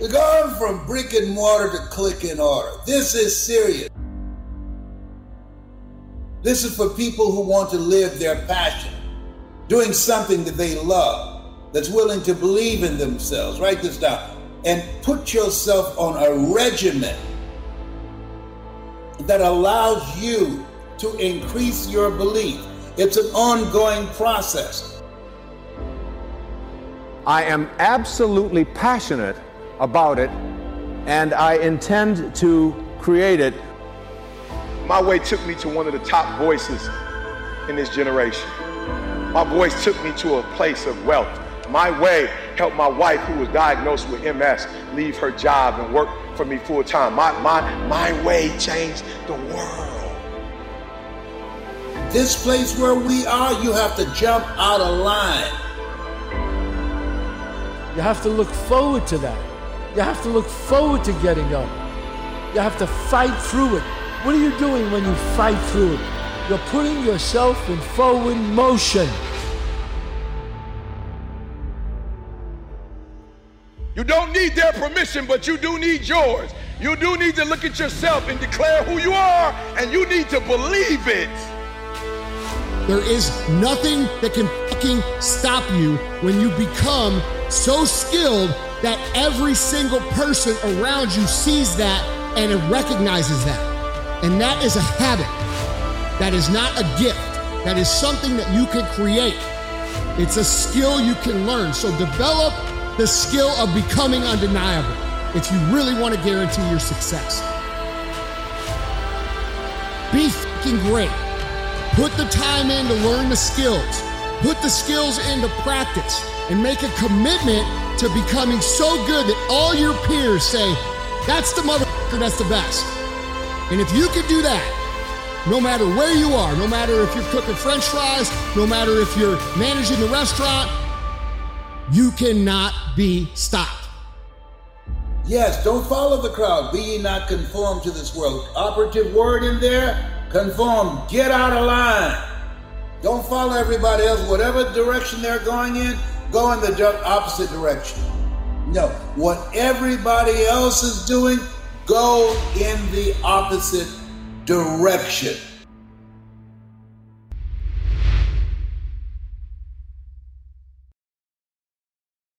We're going from brick and mortar to click and order. This is serious. This is for people who want to live their passion, doing something that they love, that's willing to believe in themselves. Write this down and put yourself on a regimen that allows you to increase your belief. It's an ongoing process. I am absolutely passionate about it, and I intend to create it. My way took me to one of the top voices in this generation. My voice took me to a place of wealth. My way helped my wife, who was diagnosed with MS, leave her job and work for me full time. My, my, my way changed the world. This place where we are, you have to jump out of line. You have to look forward to that. You have to look forward to getting up. You have to fight through it. What are you doing when you fight through it? You're putting yourself in forward motion. You don't need their permission, but you do need yours. You do need to look at yourself and declare who you are, and you need to believe it. There is nothing that can fucking stop you when you become so skilled that every single person around you sees that and it recognizes that. And that is a habit. That is not a gift. That is something that you can create. It's a skill you can learn. So develop the skill of becoming undeniable if you really want to guarantee your success. Be fucking great. Put the time in to learn the skills. Put the skills into practice and make a commitment to becoming so good that all your peers say, that's the motherfucker that's the best. And if you can do that, no matter where you are, no matter if you're cooking french fries, no matter if you're managing the restaurant, you cannot be stopped. Yes, don't follow the crowd. Be ye not conformed to this world. Operative word in there conform. Get out of line. Don't follow everybody else. Whatever direction they're going in, go in the opposite direction. No, what everybody else is doing, go in the opposite direction.